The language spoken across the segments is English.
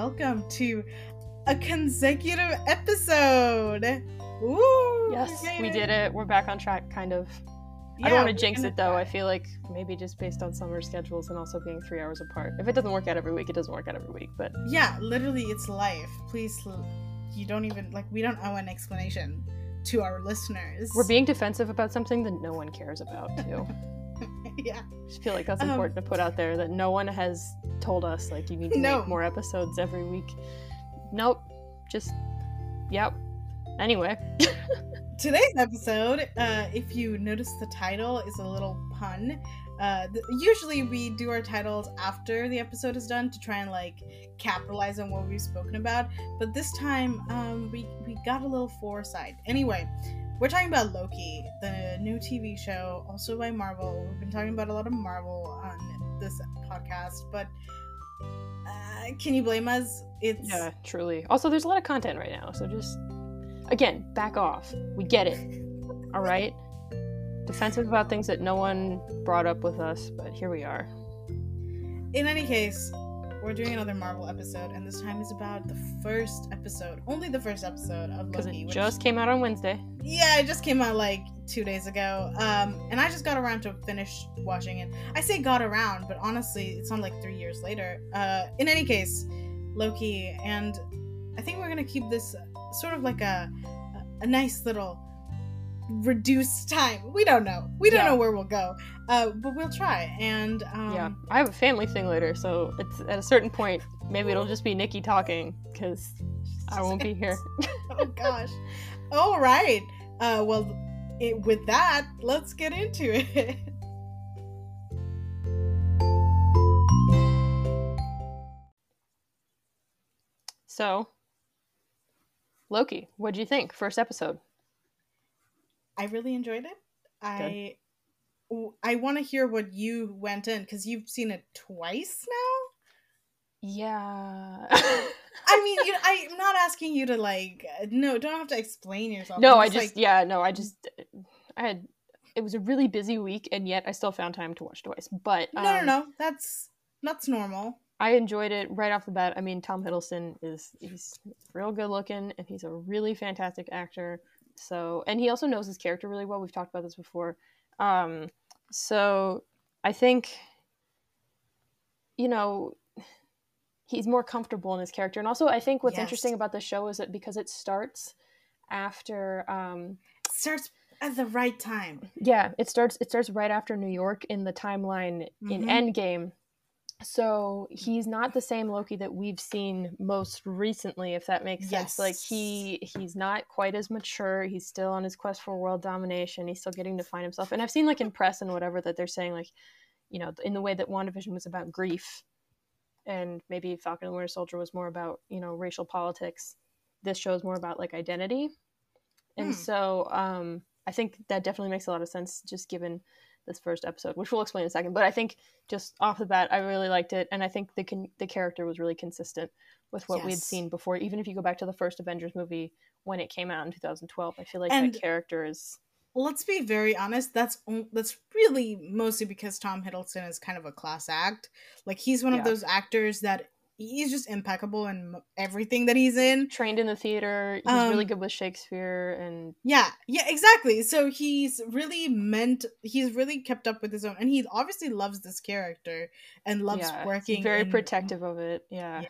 welcome to a consecutive episode. Woo! Yes, we did it. We're back on track, kind of. Yeah, I don't want to jinx it though. I feel like maybe just based on summer schedules and also being three hours apart. If it doesn't work out every week, it doesn't work out every week. But Yeah, literally, it's life. Please, you don't even like. We don't owe an explanation to our listeners. we're being defensive about something that no one cares about too. yeah. I just feel like that's Um, important to put out there that no one has told us like you need to No. make more episodes every week. Nope. Just yep. Anyway. Today's episode, uh, if you notice the title, is a little pun. Uh, th- usually we do our titles after the episode is done to try and like capitalize on what we've spoken about. But this time, um, we we got a little foresight. Anyway, we're talking about Loki, the new TV show, also by Marvel. We've been talking about a lot of Marvel on this podcast, but uh, can you blame us? It's Yeah, truly. Also, there's a lot of content right now, so just again, back off. We get it. All right. Defensive about things that no one brought up with us, but here we are. In any case, we're doing another Marvel episode, and this time is about the first episode, only the first episode of Because Loki. it which- just came out on Wednesday. Yeah, it just came out like two days ago, um, and I just got around to finish watching it. I say got around, but honestly, it's not like three years later. Uh, in any case, Loki, and I think we're gonna keep this sort of like a a nice little reduced time. We don't know. We don't Yeah. know where we'll go, uh, but we'll try. And um, yeah, I have a family thing later, so it's at a certain point, maybe it'll just be Niki talking because I won't be here. oh gosh. All right. Uh, well, it, with that, let's get into it. So, Loki, what'd you think? First episode. I really enjoyed it. I, I want to hear what you went in because you've seen it twice now. Yeah. I mean, you, I'm not asking you to like. No, don't have to explain yourself. no, I'm I just like, yeah, no, I just I had it was a really busy week and yet I still found time to watch twice. But no, no, um, no. That's that's normal. I enjoyed it right off the bat. I mean, Tom Hiddleston is he's real good looking and he's a really fantastic actor. So, and he also knows his character really well. We've talked about this before. Um, so I think you know he's more comfortable in his character. And also I think what's Yes. interesting about the show is that because it starts after um starts at the right time. yeah, it starts it starts right after New York in the timeline in Mhm. Endgame. So he's not the same Loki that we've seen most recently, if that makes sense. Like he he's not quite as mature. He's still on his quest for world domination. He's still getting to find himself. And I've seen like in press and whatever that they're saying like, you know, in the way that WandaVision was about grief and maybe Falcon and Winter Soldier was more about, you know, racial politics. This show is more about like identity. And Hmm. so um I think that definitely makes a lot of sense just given this first episode, which we'll explain in a second. But I think just off the bat, I really liked it, and I think the con- the character was really consistent with what we had seen before. Even if you go back to the first Avengers movie when it came out in 2012, I feel like And- that character is let's be very honest that's that's really mostly because tom hiddleston is kind of a class act like he's one Yeah. of those actors that he's just impeccable in everything that he's in trained in the theater. He's really Um, good with Shakespeare, and yeah yeah exactly so he's really meant he's really kept up with his own and he obviously loves this character and loves yeah, working very in- protective of it. Yeah, Yeah.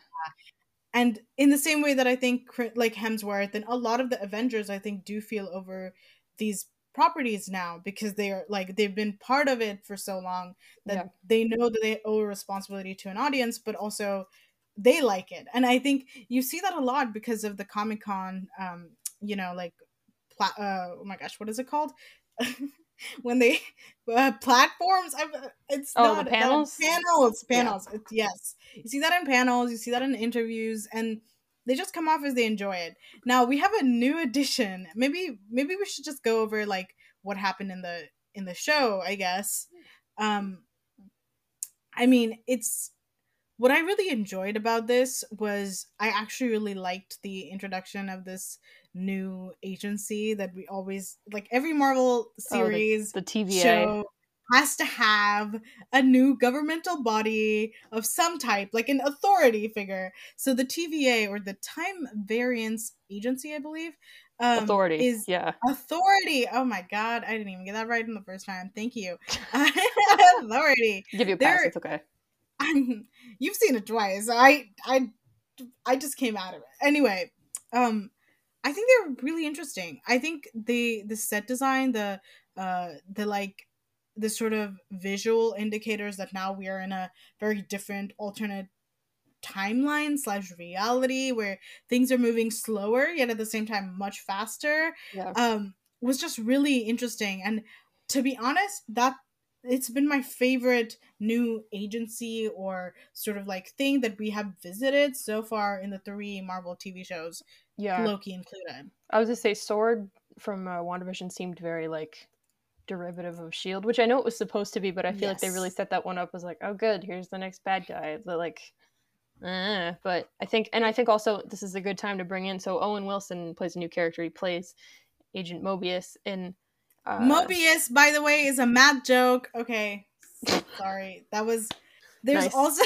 and in the same way that i think like hemsworth and a lot of the avengers i think do feel over these properties now because they are like they've been part of it for so long that Yeah. they know that they owe a responsibility to an audience but also they like it and i think you see that a lot because of the comic-con um you know like pla- uh, oh my gosh what is it called when they uh, platforms I've, it's Oh, not that- panels? panels Yeah. panels It's- yes you see that in panels you see that in interviews and they just come off as they enjoy it. Now we have a new addition. Maybe maybe we should just go over like what happened in the in the show i guess. Um i mean it's what i really enjoyed about this was i actually really liked the introduction of this new agency that we always like every marvel series the TVA. show has to have a new governmental body of some type, like an authority figure. So the TVA or the Time Variance Agency, I believe, um, Authority. is yeah. authority. Oh my god, I didn't even get that right in the first time. Thank you. authority. Give you a pass. They're- It's okay. I'm, you've seen it twice. I I I just came out of it. Anyway, um I think they're really interesting. I think the the set design, the uh the like the sort of visual indicators that now we are in a very different alternate timeline slash reality where things are moving slower yet at the same time much faster Yeah. um was just really interesting and to be honest that it's been my favorite new agency or sort of like thing that we have visited so far in the three marvel tv shows yeah. loki included I was gonna say Sword from uh, WandaVision seemed very like derivative of Shield, which I know it was supposed to be, but I feel like they really set that one up as like, oh, good, here's the next bad guy. The like, eh. but I think, and I think also this is a good time to bring in. So Owen Wilson plays a new character. He plays Agent Mobius in. Uh, mobius by the way is a mad joke okay sorry that was there's Nice. also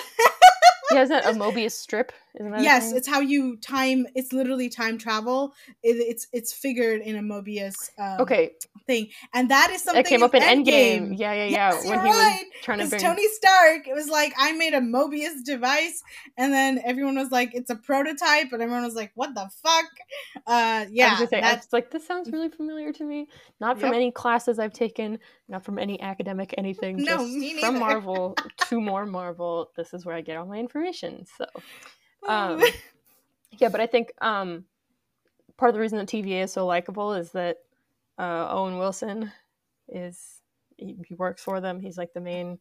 He has a, a Mobius strip. Isn't that a yes it's how you time it's literally time travel it, it's it's figured in a mobius um, okay. thing and that is something That came up in Endgame. Endgame. Yeah, yeah, yeah. Yes, when he was right. trying to bring. Tony Stark, it was like I made a Mobius device, and then everyone was like, "It's a prototype," and everyone was like, "What the fuck?" Uh, I yeah, was gonna say, I was like, this sounds really familiar to me. Not from Yep. any classes I've taken, not from any academic anything. No, just from. Marvel to more Marvel. This is where I get all my information. So, um, yeah, but I think um, part of the reason that TVA is so likable is that uh, Owen Wilson is he, he works for them. He's like the main.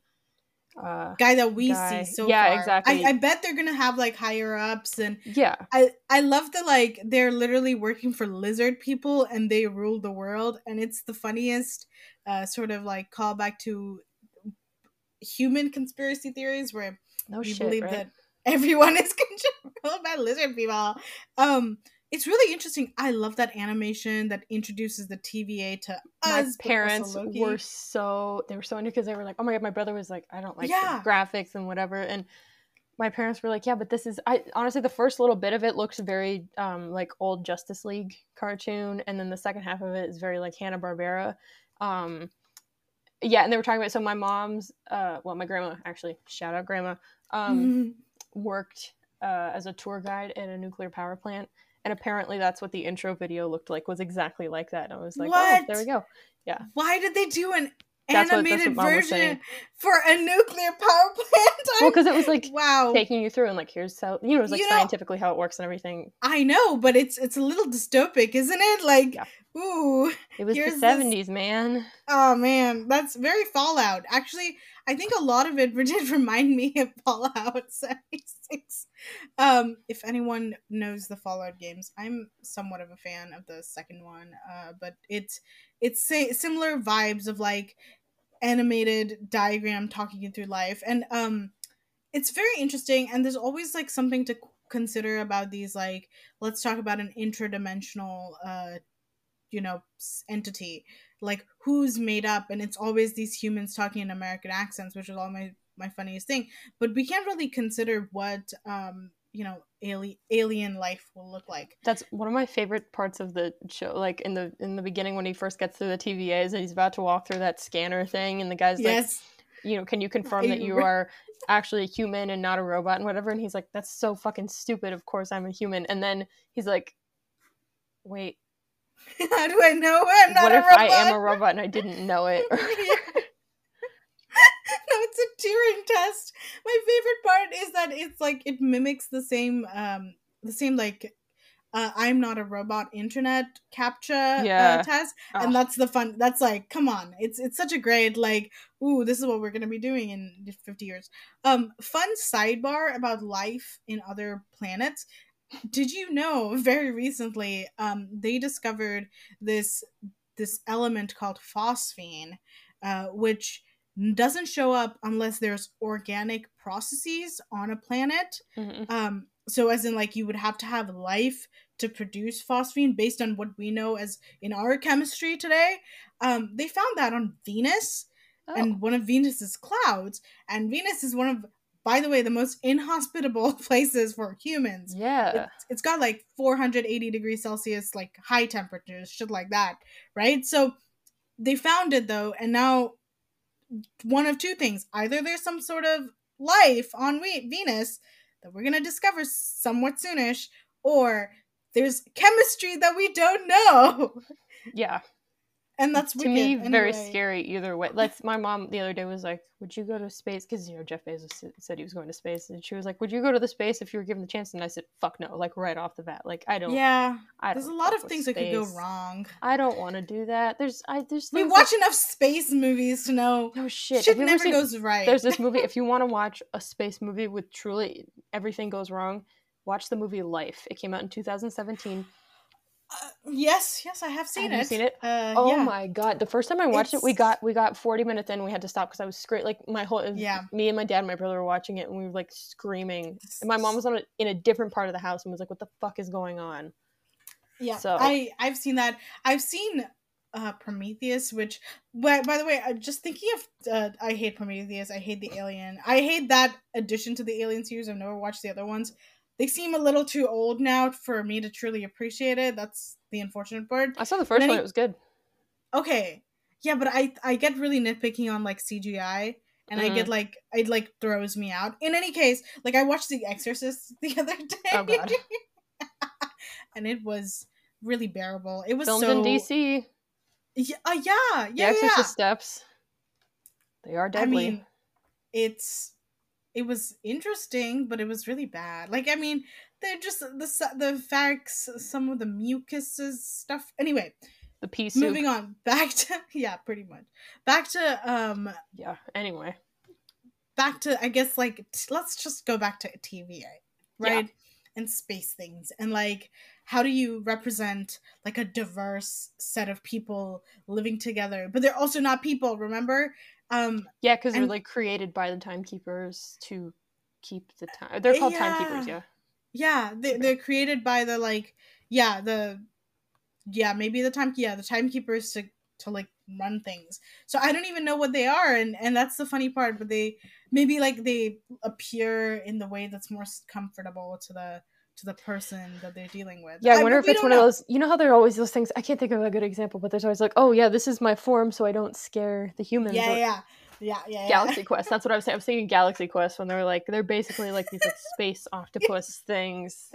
Uh, guy that we guy. see so Yeah, far. exactly. I, I bet they're gonna have like higher ups, and yeah, I I love that like they're literally working for lizard people, and they rule the world, and it's the funniest uh, sort of like callback to human conspiracy theories where no we shit, believe right? that everyone is controlled by lizard people. Um, it's really interesting. I love that animation that introduces the TVA to my us. also parents were so they were so into because they were like, oh my god, my brother was like, I don't like Yeah. graphics and whatever, and my parents were like, yeah, but this is I honestly the first little bit of it looks very um like old Justice League cartoon, and then the second half of it is very like Hanna Barbera. Um, yeah, and they were talking about so my mom's uh well my grandma actually shout out grandma um Mhm. worked uh, as a tour guide in a nuclear power plant. And apparently, that's what the intro video looked like. Was exactly like that. And I was like, "Oh, there we go. Yeah. Why did they do an That's animated what version for a nuclear power plant? Well, I'm- because it was like wow, taking you through and like here's how you know it was like You know- scientifically how it works and everything. I know, but it's it's a little dystopic, isn't it? Like, Yeah. ooh, It was the seventies, man. oh man, that's very Fallout. Actually, I think a lot of it did remind me of Fallout 76. Um, if anyone knows the Fallout games, I'm somewhat of a fan of the second one. Uh, but it's it's similar vibes of like animated diagram talking you through life, and um, it's very interesting. And there's always like something to consider about these. Like, let's talk about an interdimensional, uh, you know, entity like who's made up and it's always these humans talking in american accents which is all my my funniest thing but we can't really consider what um you know alien alien life will look like That's one of my favorite parts of the show. Like in the in the beginning when he first gets through the TVAs and he's about to walk through that scanner thing, and the guy's like, you know, can you confirm that you are actually a human and not a robot and whatever? And he's like, that's so fucking stupid. Of course I'm a human. And then he's like, wait, how do i know i'm not what a if I am a robot and I didn't know it? no, it's a Turing test. My favorite part is that it's like it mimics the same um the same like uh, I'm not a robot internet captcha Yeah. uh, test, and that's the fun. That's like, come on, it's it's such a great like, ooh, this is what we're gonna be doing in 50 years. Um, fun sidebar about life in other planets. Did you know very recently um, they discovered this this element called phosphine, uh, which doesn't show up unless there's organic processes on a planet. Mhm. Um, so as in like you would have to have life to produce phosphine based on what we know as in our chemistry today. Um, they found that on Venus. Oh. and one of Venus's clouds. And Venus is one of, by the way, the most inhospitable places for humans. yeah. It's, it's got like 480 degrees Celsius, like high temperatures, shit like that, right? So they found it though, and now one of two things: either there's some sort of life on we- Venus that we're gonna discover somewhat soonish, or there's chemistry that we don't know, Yeah. And that's to me wicked. very scary either way. Like my mom the other day was like, "Would you go to space?" Because you know Jeff Bezos said he was going to space, and she was like, "Would you go to the space if you were given the chance?" And I said, "Fuck no!" Like right off the bat. Like I don't. Yeah, I there's a don't lot of things that could go wrong. I don't want to do that. There's I there's We watch that- enough space movies to know no shit. shit Have you ever never seen- goes right. There's this movie. If you want to watch a space movie with truly everything goes wrong, watch the movie Life. It came out in 2017. Uh, yes, yes, I have seen Have it. seen it? Uh, Oh yeah. my god! The first time I watched it, we got we got forty minutes in. We had to stop because I was screaming. Like my whole Yeah. Me and my dad and my brother were watching it, and we were like screaming. And my mom was on a, in a different part of the house and was like, "What the fuck is going on?" Yeah, So- I I've seen that. I've seen uh Prometheus, which by, by the way, uh, just thinking of uh, I hate Prometheus. I hate the Alien. I hate that addition to the Alien series. I've never watched the other ones. They seem a little too old now for me to truly appreciate it. That's the unfortunate part. I saw the first one; he- it was good. Okay, yeah, but I I get really nitpicking on like CGI. And I get like it like throws me out. In any case, like I watched The Exorcist the other day. Oh, God. and it was really bearable. It was Filmed so in DC. Yeah, uh, yeah, The yeah, Exorcist yeah. steps. They are I deadly. mean, it's it was interesting, but it was really bad. Like, I mean, they're just the the facts, some of the mucuses stuff. Anyway, the pea soup. moving on back to yeah, pretty much back to um Yeah. Anyway. back to I guess like t- let's just go back to TVA, right? And space things and like how do you represent like a diverse set of people living together, but they're also not people. Remember, um, Yeah, because they're like created by the timekeepers to keep the time. They're called timekeepers. Yeah. Yeah. yeah, they, they're created by the like yeah the yeah maybe the time yeah the timekeepers to to like run things. So I don't even know what they are, and and that's the funny part. But they maybe like they appear in the way that's more comfortable to the to the person that they're dealing with. Yeah, I wonder if it's one of those. You know how there are always those things. I can't think of a good example, but there's always like, oh yeah, this is my form, so I don't scare the humans. Yeah, or- yeah, yeah, yeah, yeah. Galaxy Quest. That's what I was saying. I was thinking Galaxy Quest when they're like they're basically like these like space octopus things,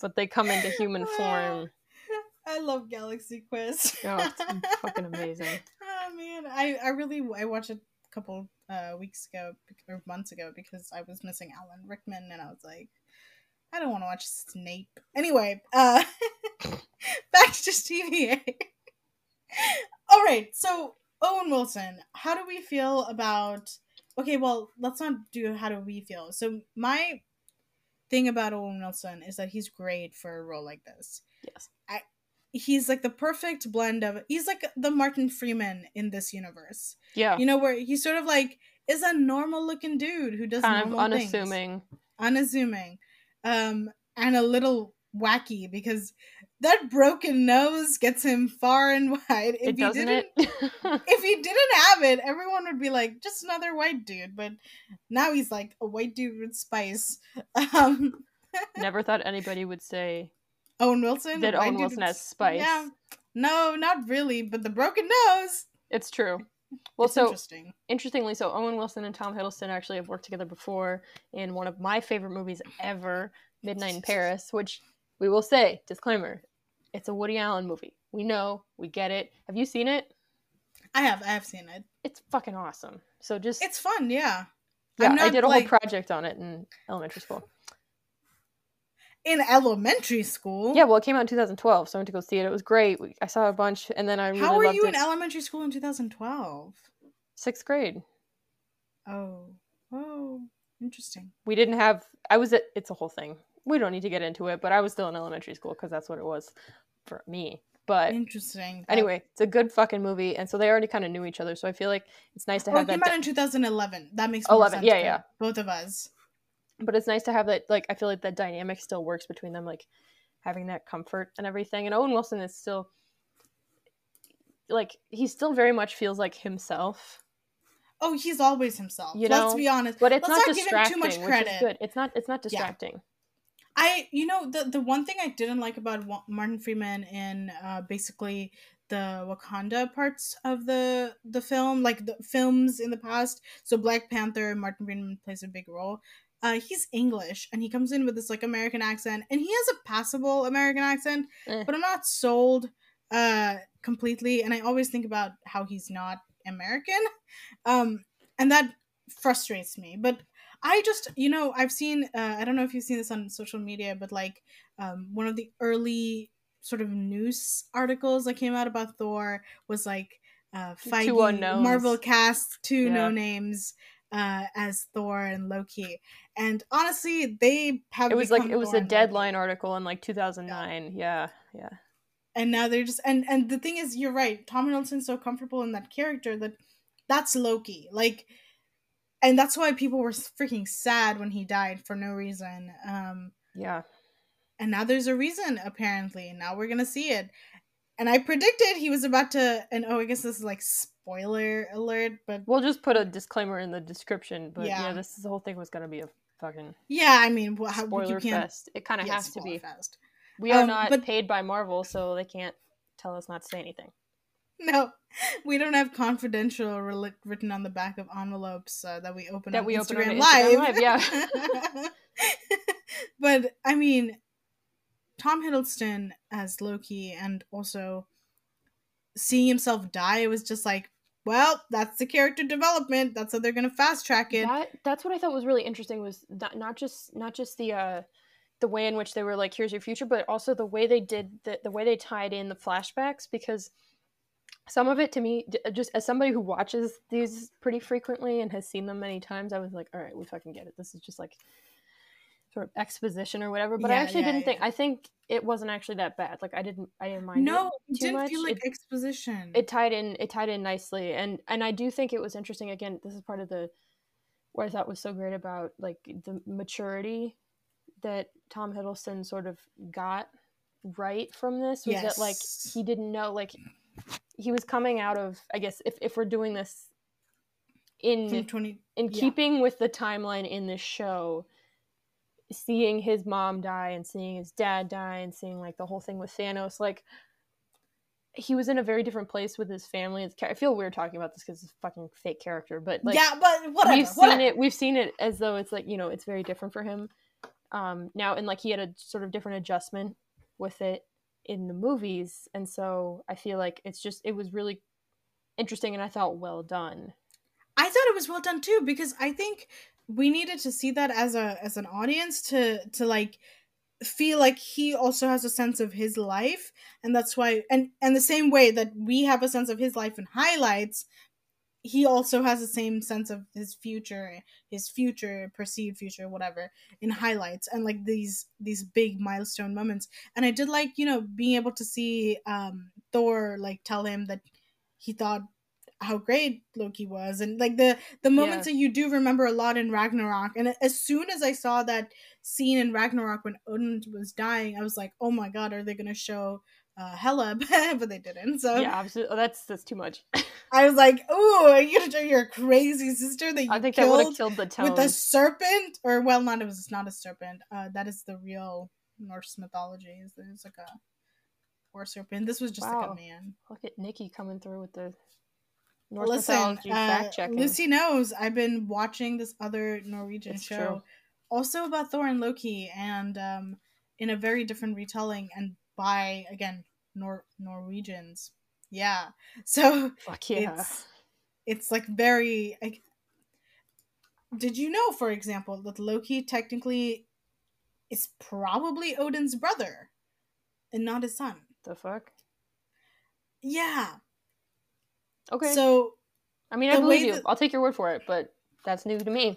but they come into human form. I love Galaxy Quest. Oh, it's fucking amazing. oh man, I I really I watched a couple uh weeks ago or months ago because I was missing Alan Rickman and I was like, I don't want to watch Snape. Anyway, uh, back to just TVA. All right, so Owen Wilson, how do we feel about? Okay, well, let's not do how do we feel. So my thing about Owen Wilson is that he's great for a role like this Yes. I. he's like the perfect blend of he's like the Martin Freeman in this universe. Yeah. You know where he's sort of like is a normal looking dude who does kind of normal things. unassuming. Um, and a little wacky because that broken nose gets him far and wide. If it he didn't, if he didn't have it, everyone would be like just another white dude. But now he's like a white dude with spice. Um, Never thought anybody would say Owen Wilson. that Owen Wilson has spice. Yeah. No, not really, but the broken nose. It's true. Well, it's so interesting. interestingly, so Owen Wilson and Tom Hiddleston actually have worked together before in one of my favorite movies ever, Midnight in Paris, which we will say, disclaimer, it's a Woody Allen movie. We know, we get it. Have you seen it? I have, I have seen it. It's fucking awesome. So just It's fun, yeah. yeah, I'm I did a like- whole project on it in elementary school. In elementary school. Yeah, well, it came out in 2012, so I went to go see it. It was great. We- I saw a bunch, and then I really How were you it. in elementary school in 2012? Sixth grade. Oh, oh, interesting. we didn't have i was at it's a whole thing we don't need to get into it but i was still in elementary school because that's what it was for me but Interesting. Anyway it's a good fucking movie and so they already kind of knew each other so i feel like it's nice to well, have it came that out in 2011. That makes more 11, sense yeah, yeah. both of us. But it's nice to have that like i feel like that dynamic still works between them like having that comfort and everything and owen wilson is still like he still very much feels like himself oh, he's always himself. You know? Let's be honest. But it's Let's not not give him distracting, too much credit. good. It's not. It's not distracting. I, you know, the the one thing I didn't like about Martin Freeman in uh, basically the Wakanda parts of the the film, like the films in the past. So Black Panther, Martin Freeman plays a big role. Uh, he's English, and he comes in with this like American accent, and he has a passable American accent, Eh. but I'm not sold uh completely. And I always think about how he's not American, um, and that frustrates me. But I just, you know, I've seen, uh, I don't know if you've seen this on social media, but like um, one of the early sort of news articles that came out about Thor was like uh, Feige. Marvel cast two Yeah. no names uh, as Thor and Loki. And honestly, they have It was like it was Thor a deadline Loki. article in like 2009. Yeah, yeah. and now they're just and and the thing is you're right tom hiddleston's so comfortable in that character that that's loki like and that's why people were freaking sad when he died for no reason um Yeah. and now there's a reason apparently now we're gonna see it and i predicted he was about to and oh i guess this is like spoiler alert but We'll just put a disclaimer in the description, but yeah, Yeah. this the whole thing was gonna be a fucking yeah i mean wha- how, you spoiler can't fest. It kind of yeah, has to be. fest. We are Um, not but- paid by Marvel, so they can't tell us not to say anything. no we don't have confidential written on the back of envelopes uh, that we open That on we open on Instagram, Instagram live. Live, yeah. but I mean, Tom Hiddleston as Loki, and also seeing himself die, it was just like, well, that's the character development. That's how they're gonna fast track it. That that's what I thought was really interesting was not not just not just the uh the way in which they were like here's your future, but also the way they did the the way they tied in the flashbacks because some of it to me just as somebody who watches these pretty frequently and has seen them many times, I was like, all right, we fucking get it. This is just like sort of exposition or whatever. But I actually yeah, didn't think. I think it wasn't actually that bad. Like I didn't I didn't mind no, it didn't much. feel like It- exposition. it tied in it tied in nicely and and i do think it was interesting again this is part of the what i thought was so great about like the maturity that tom hiddleston sort of got right from this was that like he didn't know like he was coming out of i guess if, if we're doing this in twenty. in yeah. keeping with the timeline in this show seeing his mom die and seeing his dad die and seeing like the whole thing with thanos like he was in a very different place with his family It's, i feel weird talking about this because it's a fucking fake character but like yeah, but whatever. we've seen whatever. it we've seen it as though it's like you know it's very different for him um now and like he had a sort of different adjustment with it in the movies and so i feel like it's just it was really interesting and i thought well done I thought it was well done too because I think we needed to see that as a as an audience to to like feel like he also has a sense of his life. And that's why and and the same way that we have a sense of his life in highlights he also has the same sense of his future his future perceived future whatever in highlights and like these these big milestone moments. And i did like you know being able to see um thor like tell him that he thought how great Loki was, and like the the moments Yeah. that you do remember a lot in Ragnarok. And as soon as I saw that scene in Ragnarok when Odin was dying, I was like, oh my god, are they gonna show uh, Hela? but they didn't. So yeah absolutely oh, that's that's too much I was like, oh, are you gonna show your crazy sister that you i think that would have killed the tone with a serpent? Or well, not it was not a serpent. Uh, that is the real Norse mythology. Is It's like a horse serpent. This was just like a man. Look at Niki coming through with the Norse Listen, mythology uh, fact checking. Lucy knows I've been watching this other Norwegian It's show, true. also about Thor and Loki, and um, in a very different retelling, and by again Nor Norwegians. Yeah, so Fuck yeah. it's it's like very. Like, did you know, for example, that Loki technically is probably Odin's brother, and not his son? the fuck? Yeah. Okay. So I mean, I believe you. that- I'll take your word for it, but that's new to me.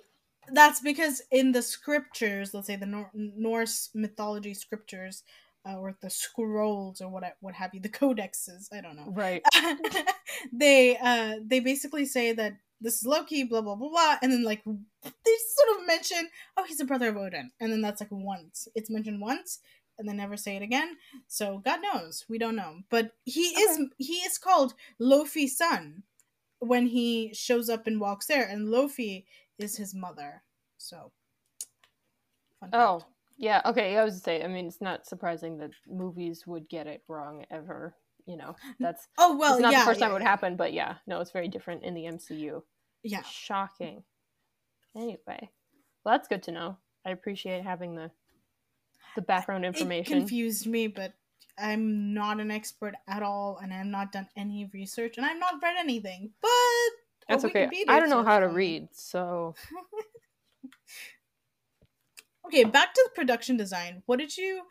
that's because in the scriptures, let's say the Nor- Norse mythology scriptures, uh, or the scrolls, or what what have you, the codexes, I don't know. Right. they uh they basically say that this is Loki, blah blah blah blah, and then like they sort of mention, oh, he's a brother of Odin, and then that's like once it's mentioned once, and then never say it again. So God knows, we don't know, but he is he is called Laufey's son, when he shows up and walks there, and Laufey is his mother. So. fun oh, yeah. Okay, I was to say. I mean, it's not surprising that movies would get it wrong ever. You know, that's oh well. It's not yeah, the first yeah, time it would happen, but yeah, no, it's very different in the MCU. Yeah. Shocking. Anyway, well, that's good to know. I appreciate having the the background information. It confused me, but I'm not an expert at all, and I've not done any research, and I've not read anything. But that's okay. I don't know how to read, so. okay, back to the production design. What did you,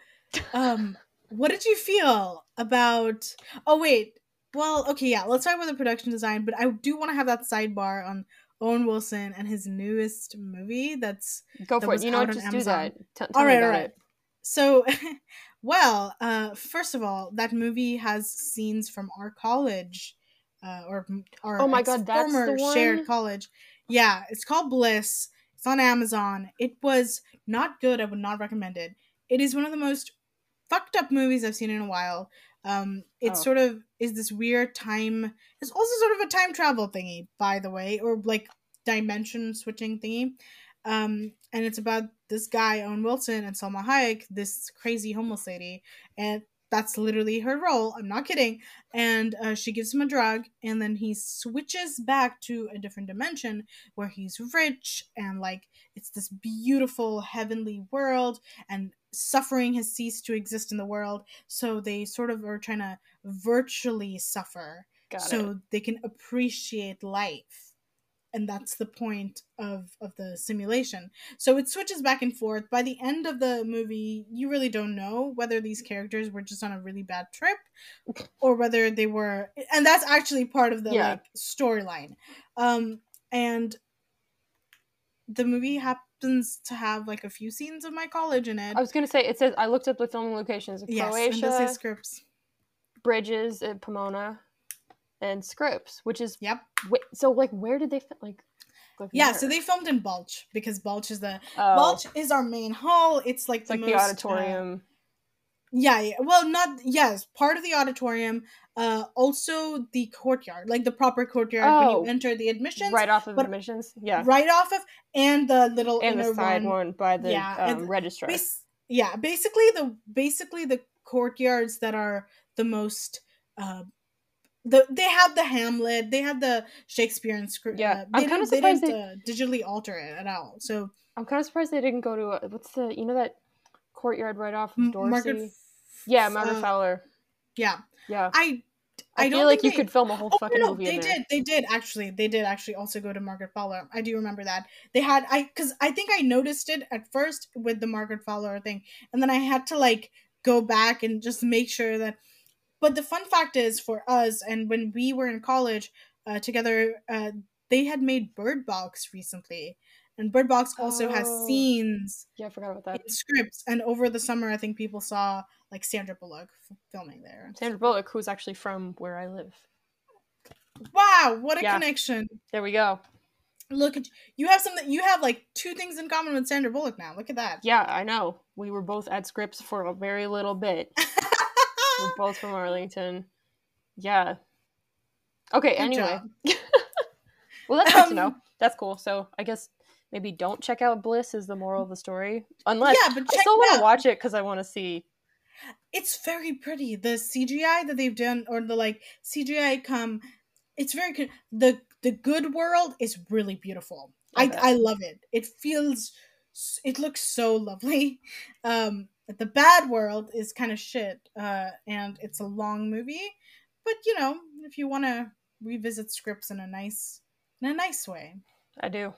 um, what did you feel about? Oh wait, well, okay, yeah. Let's talk about the production design, but I do want to have that sidebar on Owen Wilson and his newest movie. That's go that for it. You know? Just Amazon. do that. T- all right, all right. It. So, well, uh, first of all, that movie has scenes from our college, uh, or our oh my god, former shared college. Yeah, it's called Bliss. It's on Amazon. It was not good. I would not recommend it. It is one of the most fucked up movies I've seen in a while. Um, it oh. sort of is this weird time. It's also sort of a time travel thingy, by the way, or like dimension switching thingy. Um, and it's about this guy Owen Wilson and Salma Hayek, this crazy homeless lady, and that's literally her role. I'm not kidding. And uh, she gives him a drug, and then he switches back to a different dimension where he's rich and like it's this beautiful heavenly world, and suffering has ceased to exist in the world. So they sort of are trying to virtually suffer Got so it. they can appreciate life and that's the point of of the simulation. So it switches back and forth. By the end of the movie you really don't know whether these characters were just on a really bad trip or whether they were and that's actually part of the yeah. like storyline. Um and the movie happens to have like a few scenes of my college in it. I was gonna say it says i looked up the filming locations of yes, croatia and does say Scripps. Bridges at pomona and Scripps, which is yep. Wh- so like, where did they fit? Like, like yeah, where? so they filmed in Balch because Balch is the oh. Balch is our main hall. It's like it's the like most, the auditorium. Uh, yeah, yeah, well, not yes, part of the auditorium. Uh, also the courtyard, like the proper courtyard oh, when you oh, enter the admissions, right off of admissions. Yeah, right off of, and the little and the side one, one by the yeah, um, registrar. Bas- yeah, basically the basically the courtyards that are the most uh, the they had the Hamlet, they had the Shakespearean script. Yeah, uh, I'm kind of surprised they didn't they... uh, digitally alter it at all. So I'm kind of surprised they didn't go to a, what's the you know that courtyard right off of Dorsey. Margaret, yeah, Margaret uh, Fowler. Yeah, yeah. I I, I feel like you they... could film a whole oh, fucking no, movie. They did. They did actually. They did actually also go to Margaret Fowler. I do remember that they had. I because I think I noticed it at first with the Margaret Fowler thing, and then I had to like go back and just make sure that but the fun fact is for us, and when we were in college uh, together, uh, they had made Bird Box recently. And Bird Box also oh. has scenes. Yeah, I forgot about that. Scripps. And over the summer, I think people saw like Sandra Bullock f- filming there. Sandra Bullock, who's actually from where I live. Wow, what a yeah. connection. There we go. Look at you have something you have like two things in common with Sandra Bullock now. Look at that. Yeah, I know. We were both at Scripps for a very little bit. We're both from Arlington. Yeah. Okay, Good anyway. well, that's good um, to know. Um, that's cool. So I guess maybe don't check out Bliss is the moral of the story. Unless yeah, but I still want to watch it because I want to see. It's very pretty. The CGI that they've done, or the like CGI come, it's very good. The the good world is really beautiful. I, I, I love it. It feels, it looks so lovely. Um, the bad world is kind of shit uh, and it's a long movie but you know if you want to revisit Scripps in a nice in a nice way. I do.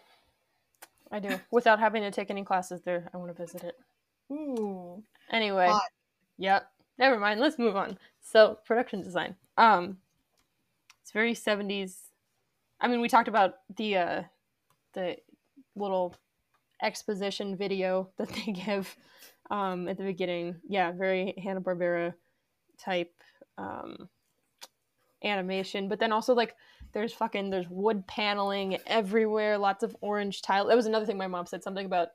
I do. Without having to take any classes there i want to visit it. Ooh. Anyway. Hot. yep. Never mind. Let's move on. So production design. Um it's very 70s i mean we talked about the uh the little exposition video that they give um, at the beginning. Yeah, very Hanna Barbera type um, animation, but then also like there's fucking there's wood paneling everywhere, lots of orange tile. That was another thing my mom said something about.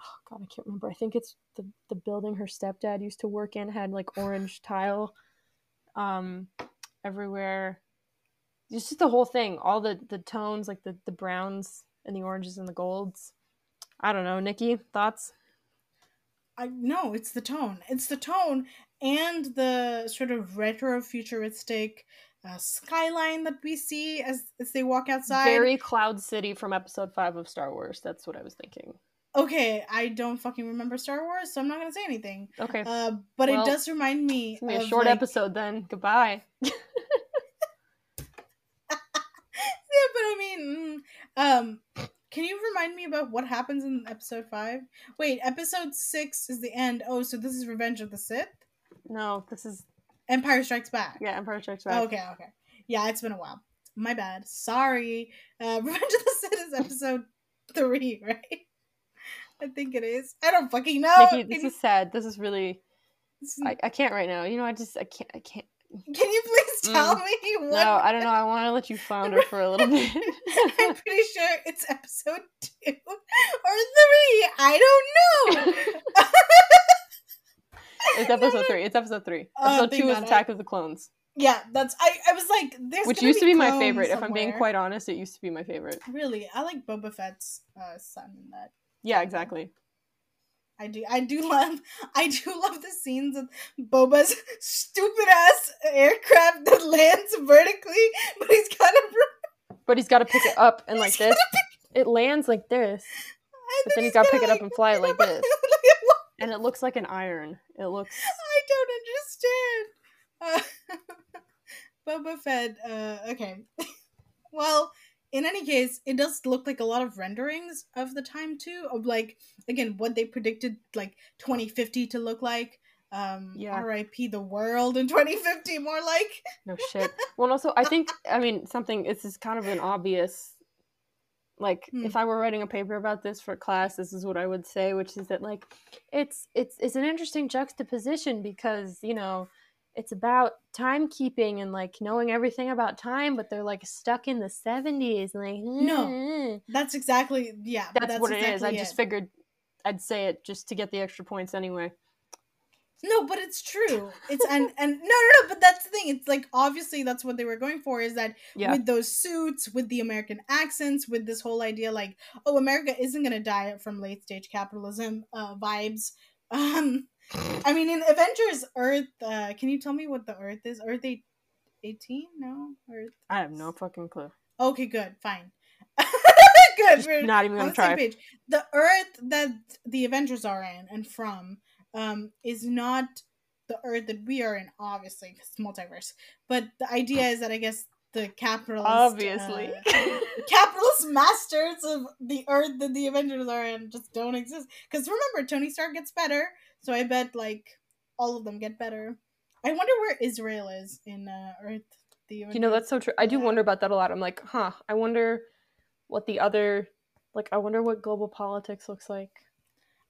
Oh god, I can't remember. I think it's the the building her stepdad used to work in had like orange tile um, everywhere. it's just the whole thing. All the the tones, like the the browns and the oranges and the golds. I don't know, Niki, thoughts? I no, it's the tone. It's the tone and the sort of retro futuristic uh, skyline that we see as as they walk outside. Very Cloud City from Episode Five of Star Wars. That's what I was thinking. Okay, I don't fucking remember Star Wars, so I'm not gonna say anything. Okay, Uh, but Well, it does remind me. it's a short like- episode then. Goodbye. Yeah, but I mean, mm, um, can you remind me about what happens in episode five? Wait, episode six is the end. Oh, so this is Revenge of the Sith. No, this is Empire Strikes Back. yeah, Empire Strikes Back. Okay, okay. Yeah, it's been a while. My bad. Sorry. Uh, Revenge of the Sith is episode three, right? I think it is. I don't fucking know. Niki, Can this you- is sad. This is really I, I can't right now. You know, I just I can't I can't. Can you please tell me what? Mm. No, I don't know. I want to let you flounder for a little bit. I'm pretty sure it's episode two or three. I don't know. it's episode three. It's episode three. Oh, Episode two is Attack of the Clones, Yeah, that's I. I was like, there's which used to be my favorite. If I'm being quite honest, it used to be my favorite. really, I like Boba Fett's uh, son in that. Yeah, exactly. I do. I do love. I do love the scenes of Boba's stupid ass aircraft that lands vertically, but he's got a. But he's got to pick it up and like this. It lands like this, And but then he's got got to to pick it up and fly it like this, and it looks like an iron. It looks. I don't understand. Uh, Boba Fett. Uh, okay. well, in any case, it does look like a lot of renderings of the time too, of like again what they predicted like 2050 to look like. Um, Yeah. R.I.P. the world in 2050, more like. No shit. Well, and also, I think, I mean, something, this is kind of an obvious, like, Hmm. if I were writing a paper about this for class, this is what I would say, which is that, like, it's, it's, it's an interesting juxtaposition because, you know, it's about timekeeping and, like, knowing everything about time, but they're, like, stuck in the 70s. Like, No, That's exactly yeah. That's, That's, what it is. I exactly just figured I'd say it just to get the extra points anyway. No, but it's true. It's and and no, no, no. But that's the thing. It's like obviously that's what they were going for. Is that Yeah. with those suits, with the American accents, with this whole idea like, oh, America isn't gonna die from late stage capitalism uh, vibes. Um, I mean, in Avengers Earth, uh, can you tell me what the Earth is? Earth eight, 18? No, Earth. I have no fucking clue. Okay, good, fine. good. We're not even on gonna the same try. page. The Earth that the Avengers are in and from um, is not the Earth that we are in, obviously, because it's multiverse. But the idea is that I guess the capitalist, Obviously. uh, capitalist masters of the Earth that the Avengers are in just don't exist. Because remember, Tony Stark gets better, so I bet like all of them get better. I wonder where Israel is in uh, Earth. The You know, that's so true. I do wonder about that a lot. I'm like, huh, I wonder what the other, like, I wonder what global politics looks like.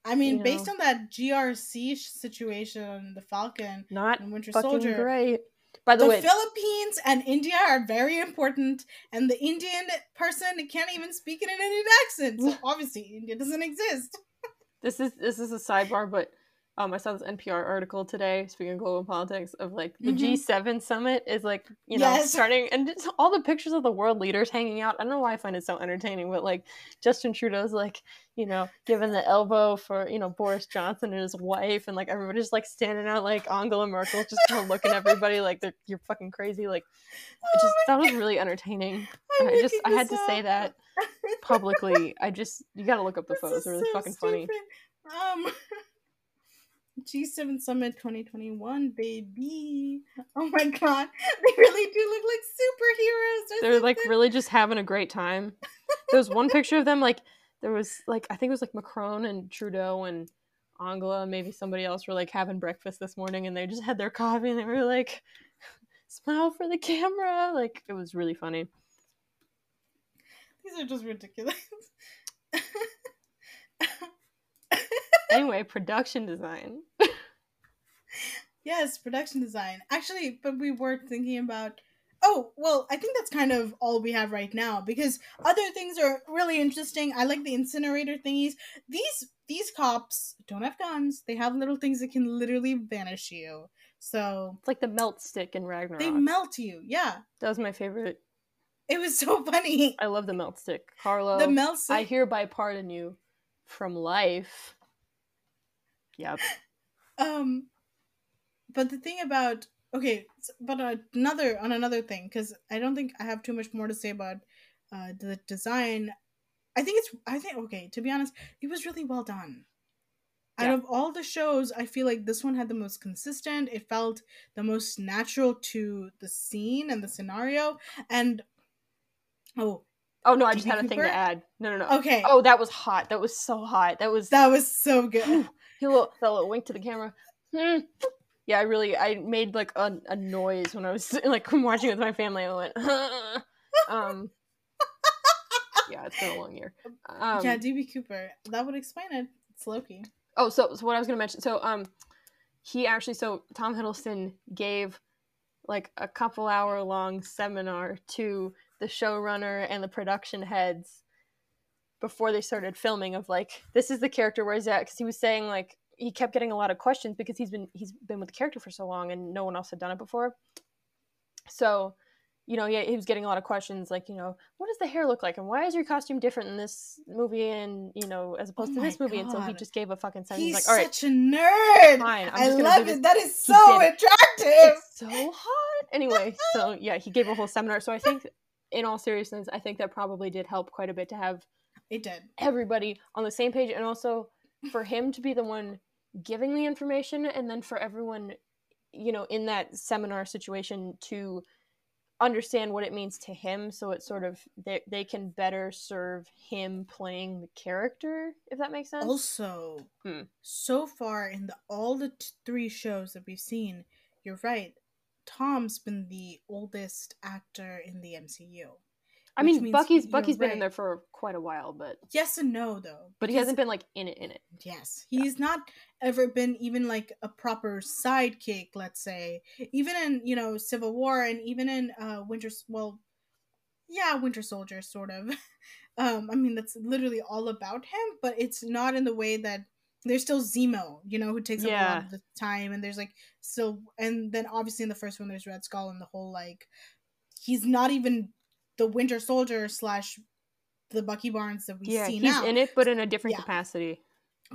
I mean, you based know. on that GRC situation, the Falcon Not and Winter Soldier, great. By the, way, the way, Philippines and India are very important, and the Indian person can't even speak in an Indian accent. So obviously, India doesn't exist. this is this is a sidebar, but um, I saw this NPR article today. Speaking of global politics, of like the Mhm. G7 summit is like you know Yes. starting, and it's all the pictures of the world leaders hanging out. I don't know why I find it so entertaining, but like Justin Trudeau's like you know giving the elbow for you know Boris Johnson and his wife, and like everybody's like standing out like Angela Merkel, just kind of looking at everybody like they're you're fucking crazy. Like I just that was really entertaining. I'm I just I had to say that publicly. I just you got to look up the This photos. They're really so fucking funny. Um, G7 Summit 2021, baby. Oh my god, they really do look like superheroes. They're like really just having a great time. There was one picture of them like there was like I think it was like Macron and Trudeau and Angela and maybe somebody else were like having breakfast this morning and they just had their coffee and they were like smile for the camera. Like it was really funny. These are just ridiculous. Anyway, production design. Yes, production design. Actually, but we were thinking about. Oh, well, I think that's kind of all we have right now because other things are really interesting. I like the incinerator thingies. These these cops don't have guns. They have little things that can literally vanish you. So It's like the melt stick in Ragnarok. they melt you. Yeah. that was my favorite It was so funny. I love the melt stick. Carlo, The melt stick. I hereby pardon you from life. Yep. Um, but the thing about okay, but another on another thing because I don't think I have too much more to say about uh the design. I think it's I think okay to be honest, it was really well done. Out of all the shows, I feel like this one had the most consistent. It felt the most natural to the scene and the scenario. And oh, Oh no, I just had a thing to add. No, no, no. okay, Oh, that was hot. That was so hot. That was that was so good. He little, that little wink to the camera. Hmm. Yeah, I really I made like a, a noise when I was like watching with my family. I went, um, yeah, it's been a long year. Um, yeah, DB Cooper. That would explain it. It's Loki. Oh, so so what I was gonna mention. So um, he actually so Tom Hiddleston gave like a couple hour long seminar to the showrunner and the production heads before they started filming of like this is the character where he's at because he was saying like he kept getting a lot of questions because he's been he's been with the character for so long and no one else had done it before. So you know yeah he was getting a lot of questions like you know what does the hair look like? And why is your costume different in this movie and you know as opposed Oh to this movie? And so he just gave a fucking sentence. He's like all right such a nerd. fine I love it. That is so attractive. it's so hot. Anyway so yeah he gave a whole seminar. So i think in all seriousness i think that probably did help quite a bit to have It did. everybody on the same page and also for him to be the one giving the information and then for everyone you know in that seminar situation to understand what it means to him so it sort of they, they can better serve him playing the character if that makes sense Also, Hmm. so far in the all the t- three shows that we've seen, you're right. Tom's been the oldest actor in the MCU. I mean bucky's bucky's been in there for quite a while but Yes and no, though. but he hasn't been like in it in it Yes, he's not ever been even like a proper sidekick. Let's say, even in you know Civil War and even in uh Winter. Well, yeah, Winter Soldier, sort of. um, I mean that's literally all about him, but it's not in the way that there's still Zemo, you know, who takes up a lot of the time, and there's like still, and then obviously in the first one there's Red Skull and the whole like, he's not even the Winter Soldier slash the Bucky Barnes that we yeah see he's now in it but in a different Yeah. capacity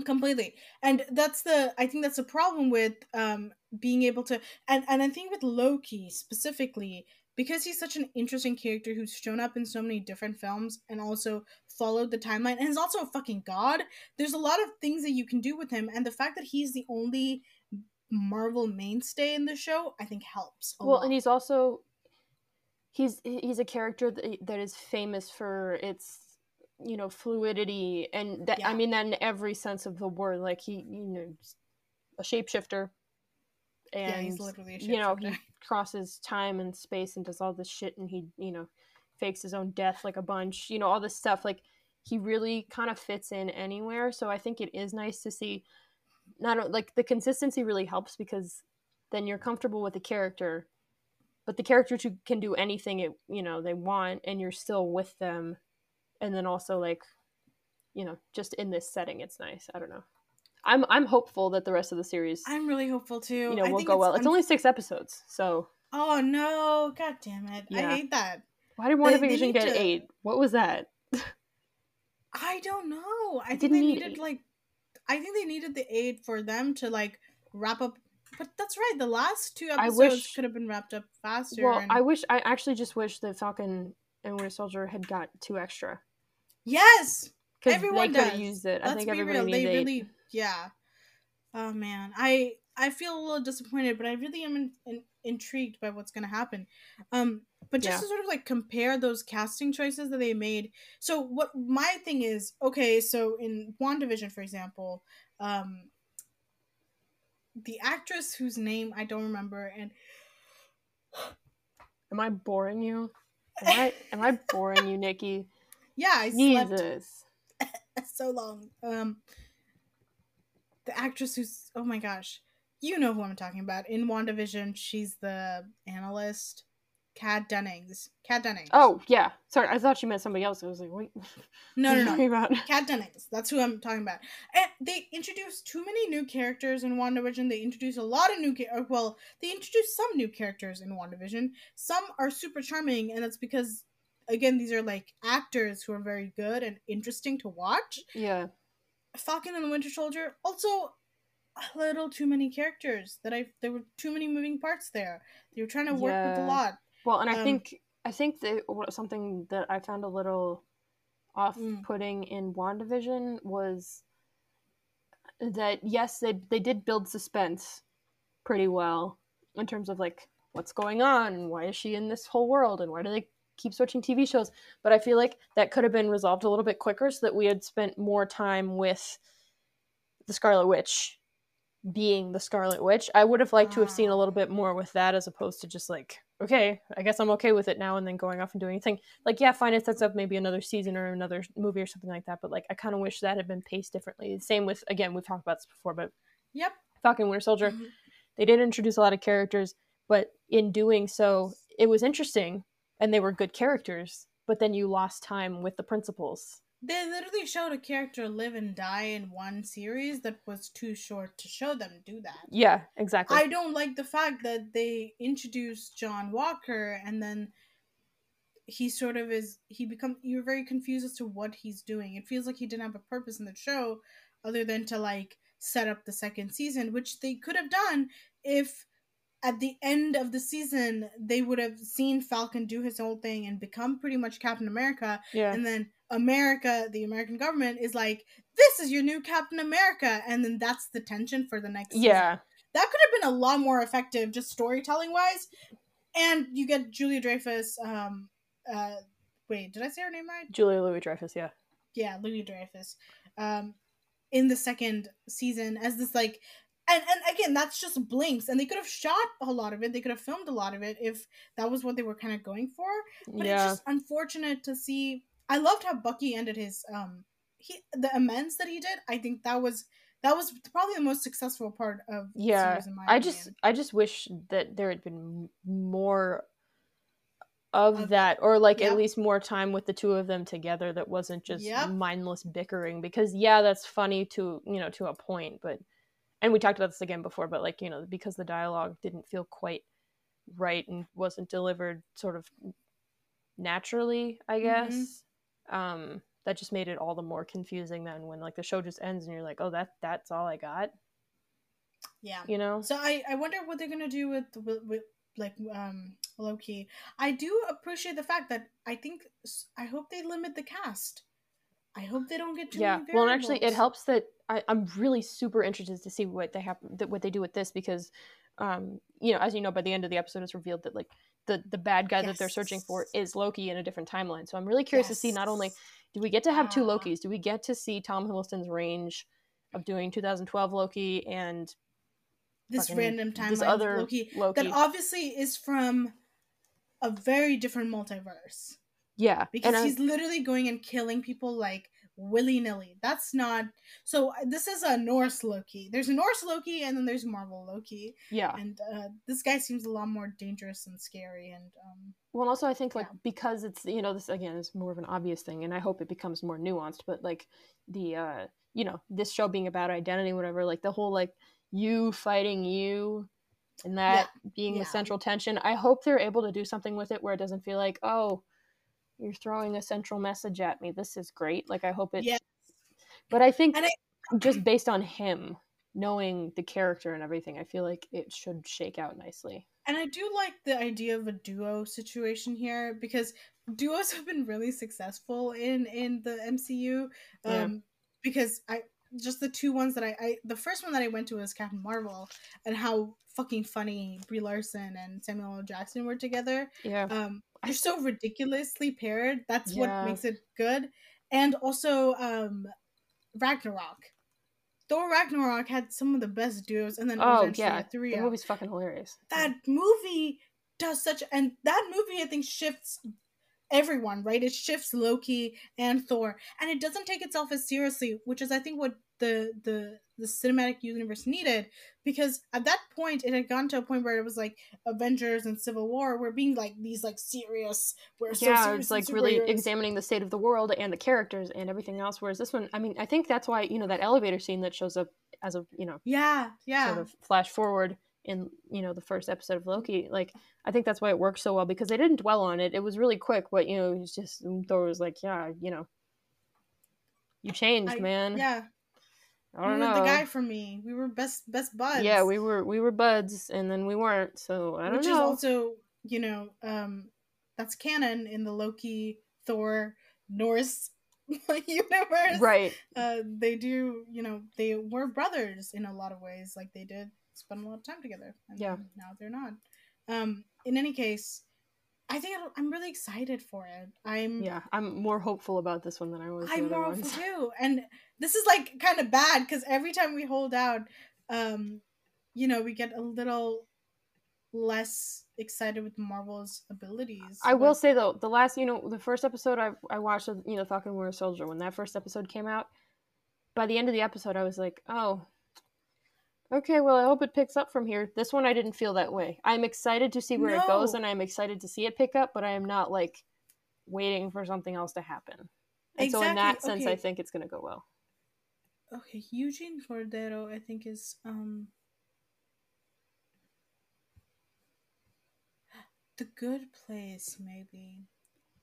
completely and that's the i think that's a problem with um being able to and and i think with loki specifically because he's such an interesting character who's shown up in so many different films and also followed the timeline and is also a fucking god there's a lot of things that you can do with him and the fact that he's the only marvel mainstay in the show i think helps a well lot. and he's also he's he's a character that, that is famous for its you know fluidity and that i mean that in every sense of the word like he you know a shapeshifter and yeah he's literally a you know he crosses time and space and does all this shit and he you know fakes his own death like a bunch you know all this stuff like he really kind of fits in anywhere. So i think it is nice to see not like the consistency really helps because then you're comfortable with the character but the character to, can do anything it you know they want and you're still with them. And then also like you know just in this setting it's nice. I don't know. I'm i'm hopeful that the rest of the series i'm really hopeful too. you know I will go well. It's un- only six episodes so. Oh no. God damn it. Yeah. i hate that. Why did WandaVision get to- eight? What was that? I don't know. I think didn't they need needed eight. like I think they needed the eight for them to like wrap up but that's right, the last two I episodes wish- could have been wrapped up faster. well and- i wish i actually just wish that falcon and winter soldier had got two extra Yes. because they Everyone does. used it i Let's think be real. They eight really yeah. Oh man. I I feel a little disappointed, but I really am in, in, intrigued by what's going to happen. Um but just Yeah. to sort of like compare those casting choices that they made. So what my thing is, okay, so in WandaVision for example, um the actress whose name I don't remember and am i boring you? Am i am i boring you Niki? Yeah, I slept jesus. so long. Um, the actress who's oh my gosh, you know who I'm talking about. In WandaVision, she's the analyst, Kat Dennings. Kat Dennings. oh yeah sorry i thought you meant somebody else i was like wait no, no, no. about Kat Dennings. That's who I'm talking about. And they introduced too many new characters in WandaVision. They introduced a lot of new characters. Uh, well, they introduced some new characters in WandaVision. Some are super charming, and that's because again, these are like actors who are very good and interesting to watch. Yeah. Falcon and the Winter Soldier also a little too many characters that I there were too many moving parts there. They were trying to work with a lot. Well, and I Um, think I think that something that I found a little Mm. off-putting in WandaVision was that yes, they they did build suspense pretty well in terms of like what's going on and why is she in this whole world and why do they keep switching TV shows? But I feel like that could have been resolved a little bit quicker so that we had spent more time with the Scarlet Witch being the Scarlet Witch. I would have liked to have seen a little bit more with that as opposed to just like, okay, I guess I'm okay with it now and then going off and doing anything. Like, yeah, fine, it sets up maybe another season or another movie or something like that, but like I kind of wish that had been paced differently. Same with again, we've talked about this before, but Yep. Falcon Winter Soldier, Mhm. they did introduce a lot of characters, but in doing so, it was interesting and they were good characters, but then you lost time with the principals. They literally showed a character live and die in one series that was too short to show them do that. Yeah, exactly. I don't like the fact that they introduced John Walker and then he sort of is he become you're very confused as to what he's doing. It feels like he didn't have a purpose in the show other than to like set up the second season, which they could have done if at the end of the season they would have seen Falcon do his whole thing and become pretty much Captain America yeah. and then America, the American government is like, "This is your new Captain America," and then that's the tension for the next. season. yeah. that could have been a lot more effective, just storytelling wise. And you get Julia Dreyfus. Um, uh, wait, did I say her name right? Julia Louis Dreyfus, yeah. Yeah, Louis Dreyfus. Um, in the second season as this like. And, and again, that's just blinks, and they could have shot a lot of it. They could have filmed a lot of it if that was what they were kind of going for but yeah. it's just unfortunate to see i loved how bucky ended his um he the amends that he did i think that was that was probably the most successful part of the Yeah, series, in my I just opinion. I just wish that there had been more of Of- that or like Yep. at least more time with the two of them together that wasn't just Yep. mindless bickering because yeah that's funny to you know to a point but and we talked about this again before but like you know because the dialogue didn't feel quite right and wasn't delivered sort of naturally i Mhm. guess um that just made it all the more confusing then when like the show just ends and you're like oh that that's all i got. Yeah. You know? So i i wonder what they're gonna do with with, with like um loki. I do appreciate the fact that i think i hope they limit the cast. I hope they don't get too yeah. well and actually it helps that I, i'm really super interested to see what they have that what they do with this because um you know as you know by the end of the episode it's revealed that like the the bad guy that they're searching for is loki in a different timeline. So i'm really curious to see not only do we get to have two lokis do we get to see tom hiddleston's range of doing 2012 loki and this random timeline this other loki loki. that obviously is from a very different multiverse. Yeah because he's literally going and killing people like willy nilly. That's not so. This is a Norse Loki. There's a Norse Loki, and then there's Marvel Loki, yeah and uh, this guy seems a lot more dangerous and scary. And um, Well, also I think like Yeah. because it's you know this again is more of an obvious thing, and I hope it becomes more nuanced. But like the uh you know this show being about identity, whatever, like the whole like you fighting you, and that being yeah. the central tension. I hope they're able to do something with it where it doesn't feel like oh you're throwing a central message at me. This is great. Like I hope it. Yes. But I think I- just based on him knowing the character and everything, I feel like it should shake out nicely. and I do like the idea of a duo situation here because duos have been really successful in in the MCU. Yeah. Um, because I just the two ones that I, I the first one that I went to was Captain Marvel and how fucking funny Brie Larson and Samuel L. Jackson were together. Yeah. Um, they're so ridiculously paired. That's what makes it good. And also, um, Ragnarok. Thor Ragnarok had some of the best duos, and then Oh yeah, three. the movie's fucking hilarious. That movie does such, and that movie I think shifts everyone, right? It shifts Loki and Thor, and it doesn't take itself as seriously, which is I think what the the the cinematic universe needed because at that point it had gone to a point where it was like Avengers and Civil War were being like these like serious we're so yeah, serious it's like really examining the state of the world and the characters and everything else. Whereas this one, I mean, I think that's why you know that elevator scene that shows up as a you know yeah yeah sort of flash forward in you know the first episode of Loki. Like I think that's why it works so well because they didn't dwell on it. It was really quick, but you know, it's just Thor was like, yeah, you know, you changed, I- man. Yeah, I don't you know. the guy for me. We were best best buds. yeah, we were we were buds, and then we weren't. So I don't which know. Which is also you know um that's canon in the Loki Thor Norse universe. right. Uh, they do you know they were brothers in a lot of ways. Like they did spend a lot of time together. And Yeah. Now they're not. Um. In any case, I think I'm really excited for it. I'm. Yeah, I'm more hopeful about this one than I was. I'm more hopeful too. And this is like kind of bad because every time we hold out, um, you know, we get a little less excited with Marvel's abilities. I will say though, the last, you know, the first episode I I watched, of, you know, Falcon Winter Soldier, when that first episode came out, by the end of the episode, I was like, oh, okay, well, I hope it picks up from here. This one, I didn't feel that way. I'm excited to see where it goes, and I'm excited to see it pick up, but I am not like waiting for something else to happen. And so, in that sense, okay. I think it's gonna go well. Okay, Eugene Cordero, I think is um the good place maybe.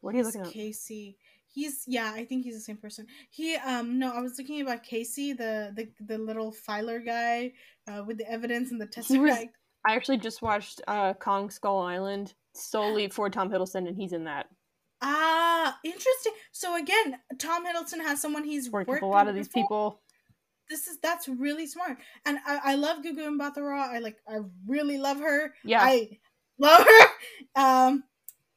What are you looking at? Casey. He's yeah, I think he's the same person. He um no, I was looking about Casey, the the, the little filer guy uh, with the evidence and the tesseract. I actually just watched uh, Kong Skull Island solely for Tom Hiddleston, and he's in that. Ah, interesting. So again, Tom Hiddleston has someone he's Worked worked with a lot of these before. people. This is that's really smart, and I, I love Gugu Mbatha-Raw. I like I really love her. Yeah, I love her. Um,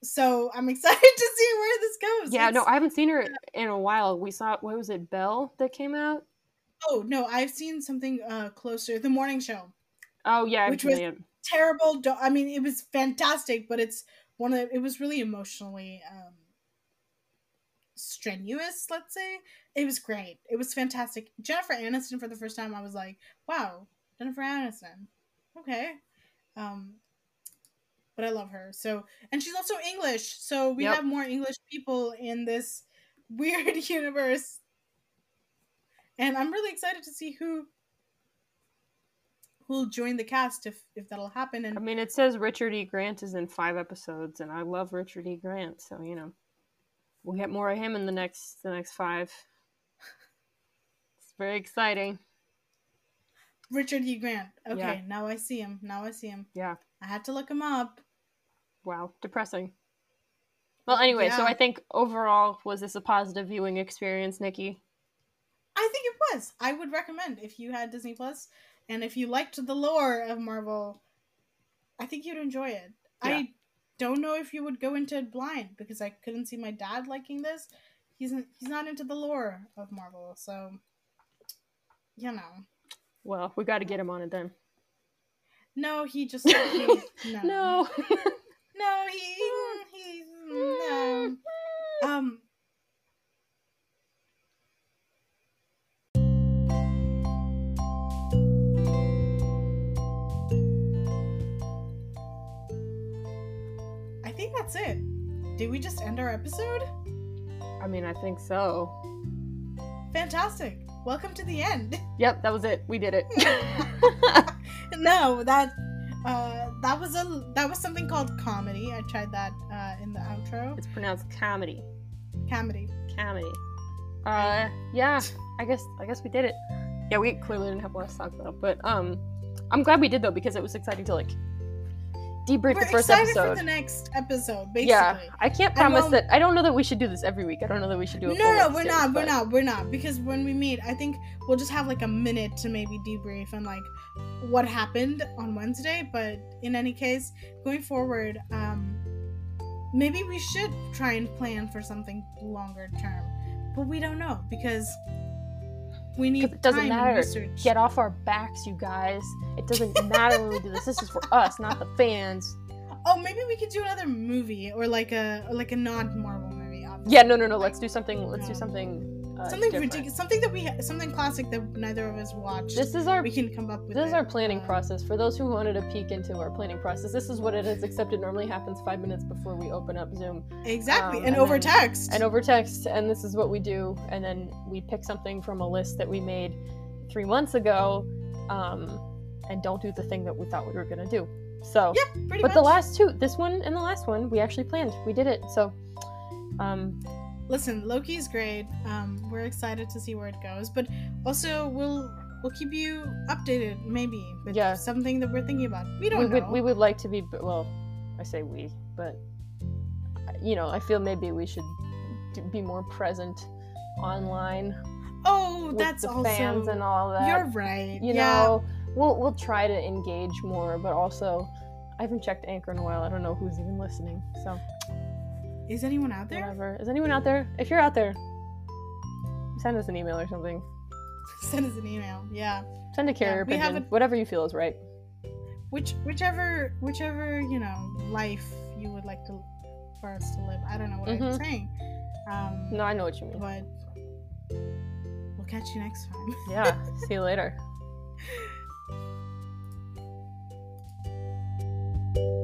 so I'm excited to see where this goes. Yeah, no, I haven't seen her in a while. We saw what was it, Belle that came out? oh no, I've seen something uh closer. The morning show. Oh yeah, Which actually, was- Terrible. I mean, it was fantastic, but it's one of the, it was really emotionally um strenuous. Let's say it was great. It was fantastic. Jennifer Aniston for the first time, I was like, wow, Jennifer Aniston. Okay. Um, but I love her. So, and she's also English. So we Yep. have more English people in this weird universe. And I'm really excited to see who who'll join the cast if if that'll happen. And I mean, it says Richard E. Grant is in five episodes, and I love Richard E. Grant, so you know, we'll get more of him in the next the next five. It's very exciting. Richard E. Grant. Okay, Yeah. now I see him. Now I see him. Yeah. I had to look him up. Wow, depressing. Well, anyway, so I think overall, was this a positive viewing experience, Niki? I think it was. I would recommend if you had Disney Plus and if you liked the lore of Marvel, I think you'd enjoy it. Yeah. I don't know if you would go into it blind because I couldn't see my dad liking this. He's he's not into the lore of Marvel, so you know. Well, we got to get him on it then. No, he just no. No. No, he he no. Um I think that's it. Did we just end our episode? I mean, I think so. Fantastic. Welcome to the end. Yep, that was it. We did it. no, that uh that was a that was something called comedy. I tried that uh in the outro. it's pronounced comedy. Comedy. Comedy. Uh, yeah. I guess I guess we did it. Yeah, we clearly didn't have a lot to talk about, but um, I'm glad we did though because it was exciting to like debrief We're the first excited episode. for the next episode, basically. yeah, I can't promise while- that. I don't know that we should do this every week. I don't know that we should do it. no, no, we're not, we're not, we're not. Because when we meet, I think we'll just have like a minute to maybe debrief and like what happened on Wednesday. But in any case, going forward, um, maybe we should try and plan for something longer term. But we don't know because we need it doesn't matter. Get off our backs, you guys. It doesn't matter when we do this. This is for us, not the fans. Oh, maybe we could do another movie or like a or like a non-Marvel movie. Obviously. Yeah, no, no, no. Let's do something. Let's do something. Uh, something different. ridiculous, something that we ha- something classic that neither of us watched. This is our we can come up with. This is our planning Uh, process. For those who wanted to peek into our planning process, this is what it is, except it normally happens five minutes before we open up Zoom Exactly, Um, and, and over then- text. and over text, and this is what we do. And then we pick something from a list that we made three months ago, um, and don't do the thing that we thought we were gonna do. So, Yeah, pretty but much. the last two, this one and the last one, we actually planned. We did it. So, um, Listen, Loki's great. Um, we're excited to see where it goes, but also we'll we'll keep you updated, maybe with Yeah. something that we're thinking about. We we don't would know. we would like to be well. I say we, but you know, I feel maybe we should be more present online oh, that's the also fans and all that. you're right. you yeah. know we'll we'll try to engage more but also i haven't checked anchor in a while i don't know who's even listening so is anyone out there? Whatever. Is anyone out there? If you're out there, send us an email or something. send us an email. Yeah. Send a carrier yeah, pigeon. A... Whatever you feel is right. Which whichever whichever you know life you would like to for us to live. I don't know what mm-hmm. I'm saying. Um, no, I know what you mean. But we'll catch you next time. yeah. See you later.